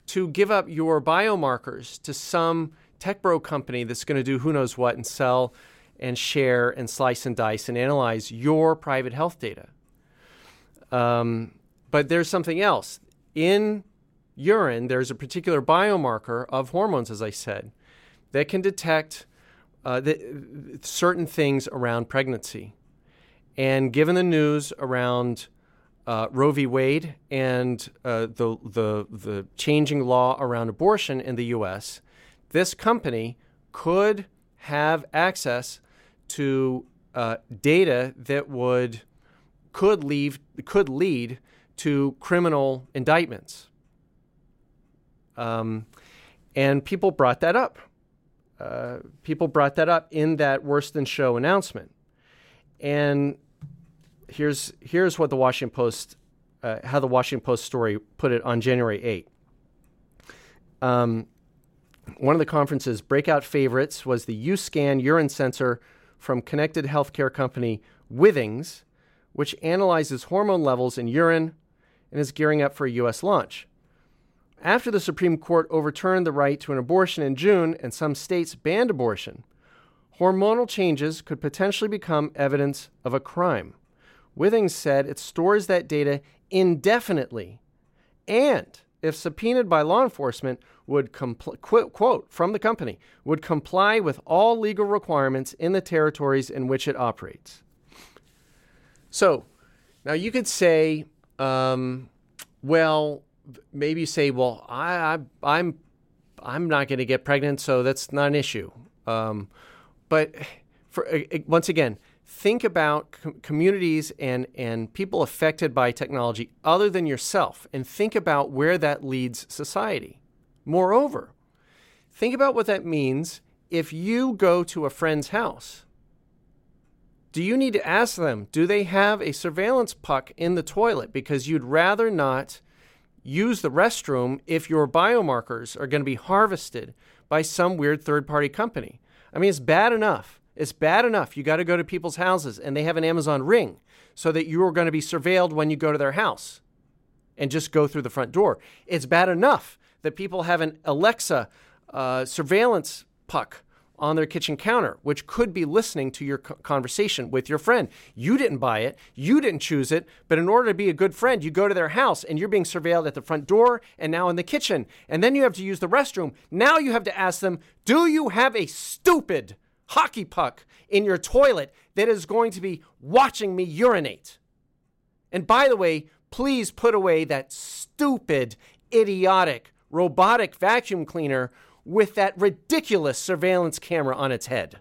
to give up your biomarkers to some tech bro company that's going to do who knows what and sell and share and slice and dice and analyze your private health data. Um, but there's something else. In urine, there's a particular biomarker of hormones, as I said, that can detect uh, the, certain things around pregnancy. And given the news around uh, Roe v. Wade and uh, the, the, the changing law around abortion in the U.S., this company could have access to uh, data that would could leave could lead to criminal indictments. Um, and people brought that up. Uh, people brought that up in that worse than show announcement. And here's here's what the Washington Post, uh, how the Washington Post story put it on January 8. Um, one of the conference's breakout favorites was the U-Scan urine sensor from connected healthcare company Withings, which analyzes hormone levels in urine and is gearing up for a U.S. launch. After the Supreme Court overturned the right to an abortion in June and some states banned abortion, hormonal changes could potentially become evidence of a crime. Withings said it stores that data indefinitely and, if subpoenaed by law enforcement, would compl- quote, quote from the company would comply with all legal requirements in the territories in which it operates. So, now you could say, um, well, maybe you say, well, I, I I'm I'm not going to get pregnant, so that's not an issue. Um, but for once again, think about com- communities and, and people affected by technology other than yourself and think about where that leads society. Moreover, think about what that means if you go to a friend's house. Do you need to ask them, do they have a surveillance puck in the toilet? Because you'd rather not use the restroom if your biomarkers are going to be harvested by some weird third party company. I mean, it's bad enough. It's bad enough. You got to go to people's houses and they have an Amazon ring so that you are going to be surveilled when you go to their house and just go through the front door. It's bad enough that people have an Alexa uh, surveillance puck on their kitchen counter, which could be listening to your conversation with your friend. You didn't buy it, you didn't choose it, but in order to be a good friend, you go to their house and you're being surveilled at the front door and now in the kitchen. And then you have to use the restroom. Now you have to ask them, do you have a stupid hockey puck in your toilet that is going to be watching me urinate? And by the way, please put away that stupid, idiotic, robotic vacuum cleaner with that ridiculous surveillance camera on its head.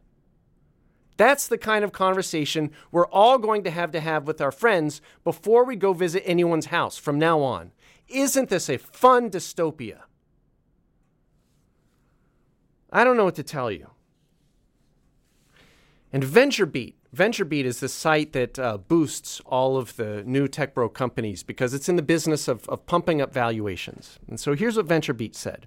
That's the kind of conversation we're all going to have to have with our friends before we go visit anyone's house from now on. Isn't this a fun dystopia? I don't know what to tell you. And VentureBeat. VentureBeat is the site that uh, boosts all of the new tech bro companies because it's in the business of, of pumping up valuations. And so here's what VentureBeat said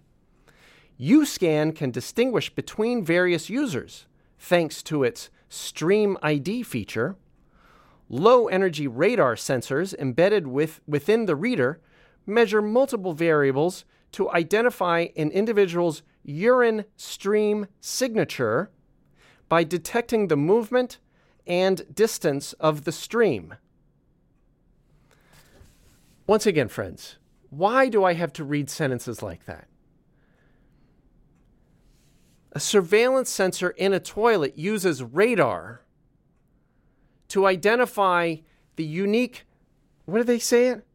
UScan can distinguish between various users thanks to its Stream ID feature. Low energy radar sensors embedded with, within the reader measure multiple variables to identify an individual's urine stream signature by detecting the movement and distance of the stream. Once again, friends, Why do I have to read sentences like that? A surveillance sensor in a toilet uses radar to identify the unique, what do they say it?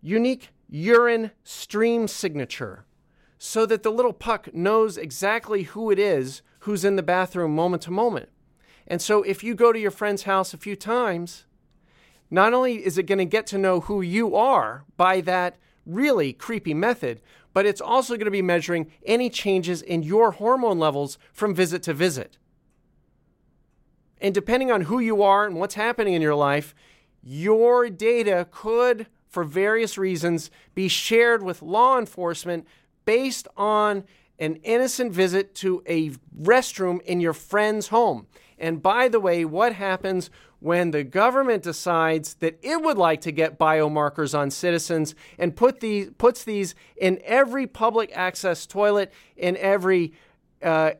Unique urine stream signature so that the little puck knows exactly who it is who's in the bathroom moment to moment. And so if you go to your friend's house a few times, not only is it going to get to know who you are by that really creepy method, but it's also going to be measuring any changes in your hormone levels from visit to visit. And depending on who you are and what's happening in your life, your data could, for various reasons, be shared with law enforcement based on an innocent visit to a restroom in your friend's home. And by the way, what happens when the government decides that it would like to get biomarkers on citizens and put these, puts these in every public access toilet, in every uh,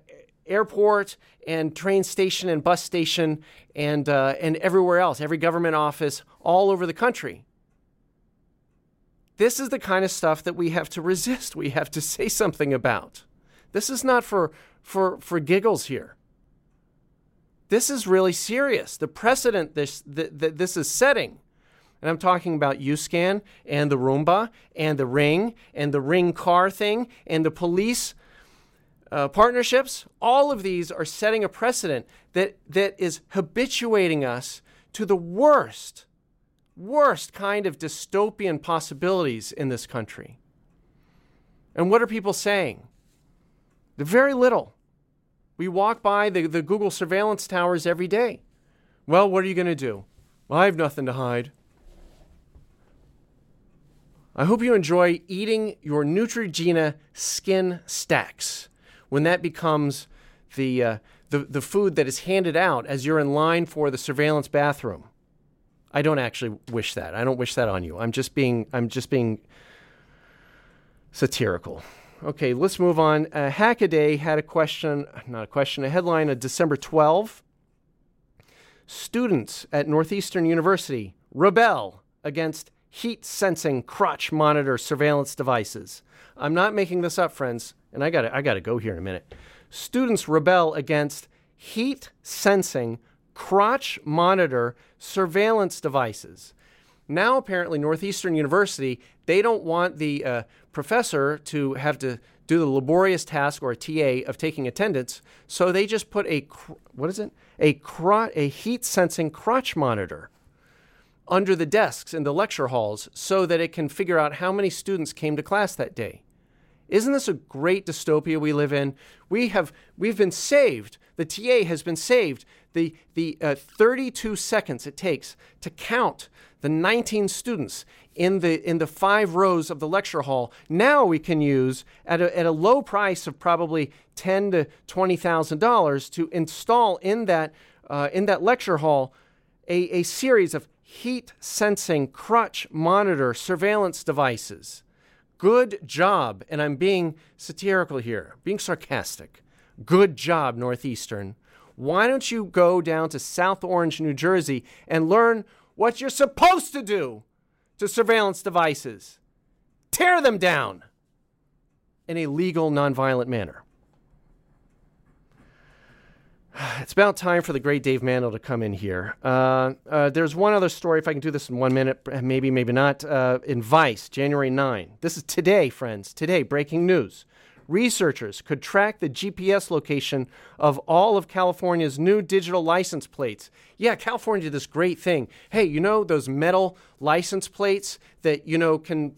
airport and train station and bus station and, uh, and everywhere else, every government office all over the country. This is the kind of stuff that we have to resist. We have to say something about. This is not for, for, for giggles here. This is really serious. The precedent this, that, that this is setting, and I'm talking about UScan and the Roomba and the Ring and the Ring car thing and the police uh, partnerships, all of these are setting a precedent that, that is habituating us to the worst, worst kind of dystopian possibilities in this country. And what are people saying? Very little. We walk by the, the Google surveillance towers every day. Well, what are you going to do? Well, I have nothing to hide. I hope you enjoy eating your Neutrogena skin stacks when that becomes the, uh, the, the food that is handed out as you're in line for the surveillance bathroom. I don't actually wish that. I don't wish that on you. I'm just being I'm just being satirical. Okay, let's move on. Uh, Hackaday had a question, not a question, a headline of December 12. Students at Northeastern University rebel against heat sensing crotch monitor surveillance devices. I'm not making this up, friends and I got I got to go here in a minute. Students rebel against heat sensing crotch monitor surveillance devices. Now, apparently, Northeastern University, they don't want the uh, professor to have to do the laborious task or a TA of taking attendance, so they just put a, what is it? A, a heat sensing crotch monitor under the desks in the lecture halls so that it can figure out how many students came to class that day. Isn't this a great dystopia we live in? We have we've been saved. The TA has been saved. The the uh, 32 seconds it takes to count the 19 students in the in the five rows of the lecture hall. Now we can use at a, at a low price of probably ten to twenty thousand dollars to install in that uh, in that lecture hall a, a series of heat sensing crotch monitor surveillance devices Good job. And I'm being satirical here, being sarcastic. Good job, Northeastern. Why don't you go down to South Orange, New Jersey, and learn what you're supposed to do to surveillance devices? Tear them down in a legal, nonviolent manner. It's about time for the great Dave Mandl to come in here. Uh, uh, there's one other story, if I can do this in one minute, maybe, maybe not. Uh, in Vice, January 9. This is today, friends. Today, breaking news researchers could track the GPS location of all of California's new digital license plates. Yeah, California did this great thing. Hey, you know those metal license plates that, you know, can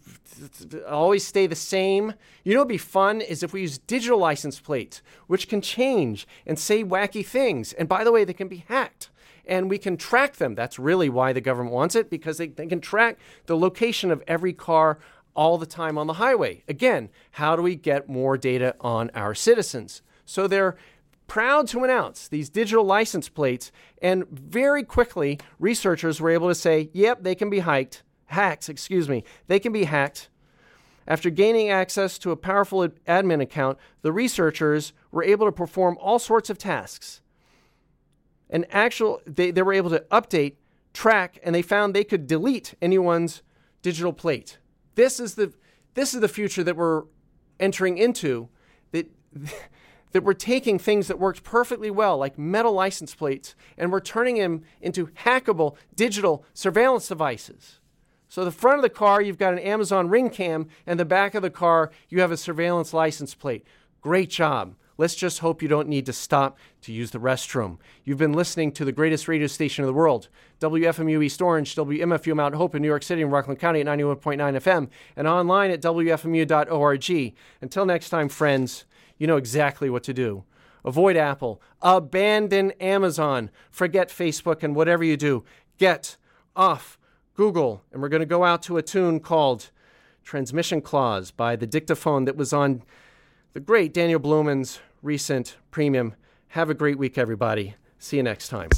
always stay the same? You know what'd be fun is if we use digital license plates, which can change and say wacky things. And by the way, they can be hacked and we can track them. That's really why the government wants it because they, they can track the location of every car all the time on the highway. Again, how do we get more data on our citizens? So they're proud to announce these digital license plates, and very quickly, researchers were able to say, yep, they can be hiked, hacked, excuse me, they can be hacked. After gaining access to a powerful admin account, the researchers were able to perform all sorts of tasks. And actual, they, they were able to update, track, and they found they could delete anyone's digital plate. This is the this is the future that we're entering into. That that we're taking things that worked perfectly well, like metal license plates, and we're turning them into hackable digital surveillance devices. So the front of the car, you've got an Amazon Ring Cam, and the back of the car, you have a surveillance license plate. Great job. Let's just hope you don't need to stop to use the restroom. You've been listening to the greatest radio station in the world, WFMU East Orange, WMFU Mount Hope in New York City and Rockland County at 91.9 FM, and online at WFMU.org. Until next time, friends, you know exactly what to do. Avoid Apple, abandon Amazon, forget Facebook, and whatever you do, get off Google. And we're going to go out to a tune called Transmission Clause by the dictaphone that was on the great Daniel Blumin's recent premium. Have a great week, everybody. See you next time.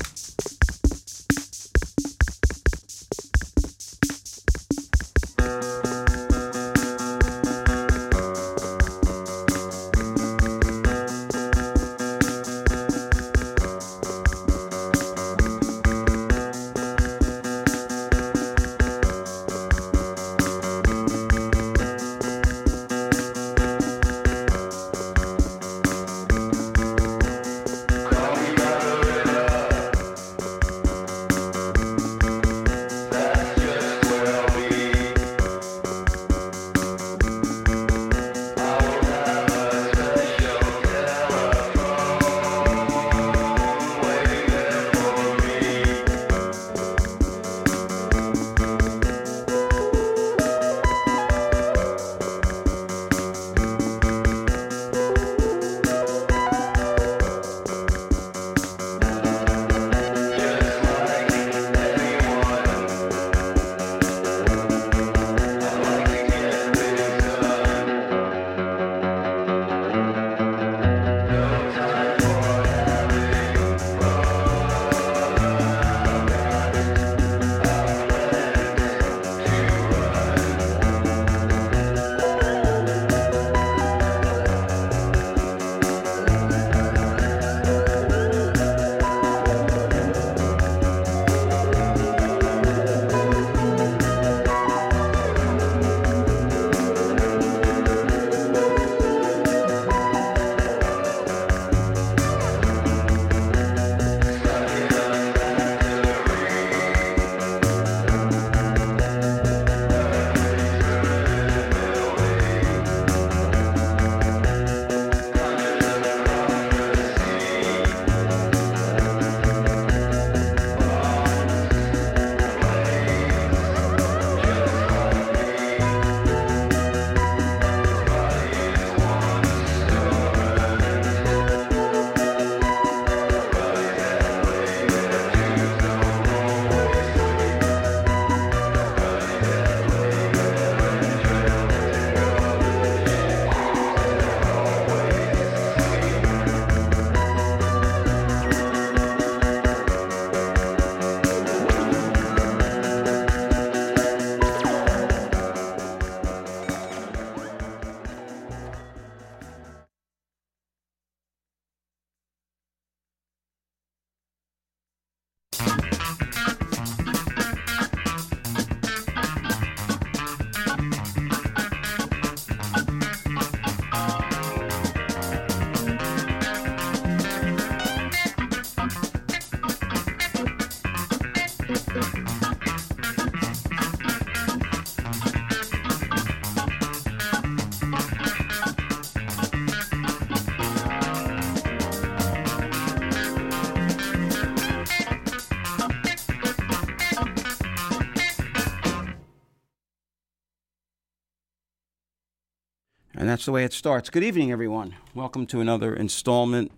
The way it starts. Good evening, everyone. Welcome to another installment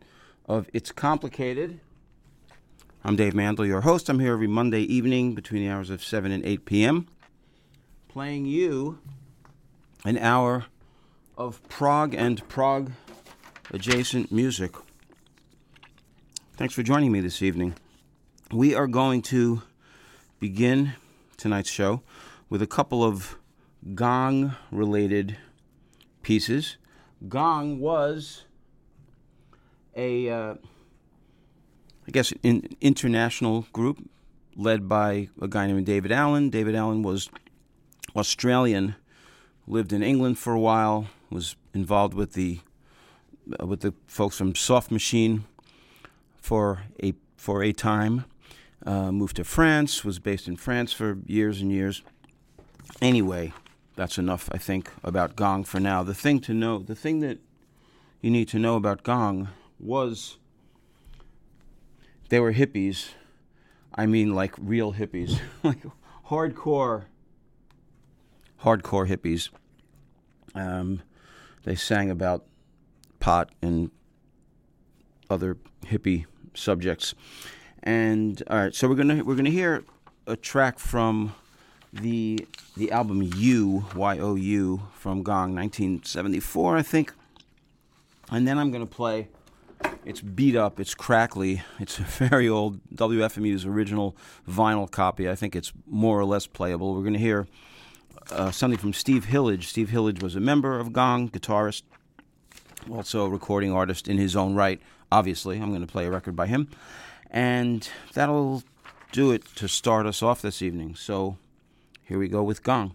of It's Complicated. I'm Dave Mandl, your host. I'm here every Monday evening between the hours of 7 and 8 p.m., playing you an hour of prog and prog adjacent music. Thanks for joining me this evening. We are going to begin tonight's show with a couple of gong related pieces. Gong was a, uh, I guess, an international group led by a guy named Daevid Allen. Daevid Allen was Australian lived in England for a while. Was involved with the uh, with the folks from Soft Machine for a for a time. Uh, moved to France. Was based in France for years and years. Anyway, that's enough, I think, about Gong for now. The thing to know, the thing that you need to know about Gong was they were hippies. I mean, like real hippies, like hardcore, hardcore hippies. Um, they sang about pot and other hippie subjects. And all right, so we're gonna we're gonna hear a track from the the album You Y O U from Gong, 1974, I think. And then I'm gonna play. It's beat up. It's crackly. It's a very old WFMU's original vinyl copy. I think it's more or less playable. We're gonna hear uh, something from Steve Hillage. Steve Hillage was a member of Gong, guitarist, also a recording artist in his own right. Obviously, I'm going to play a record by him. And that'll do it to start us off this evening. So here we go with Gong.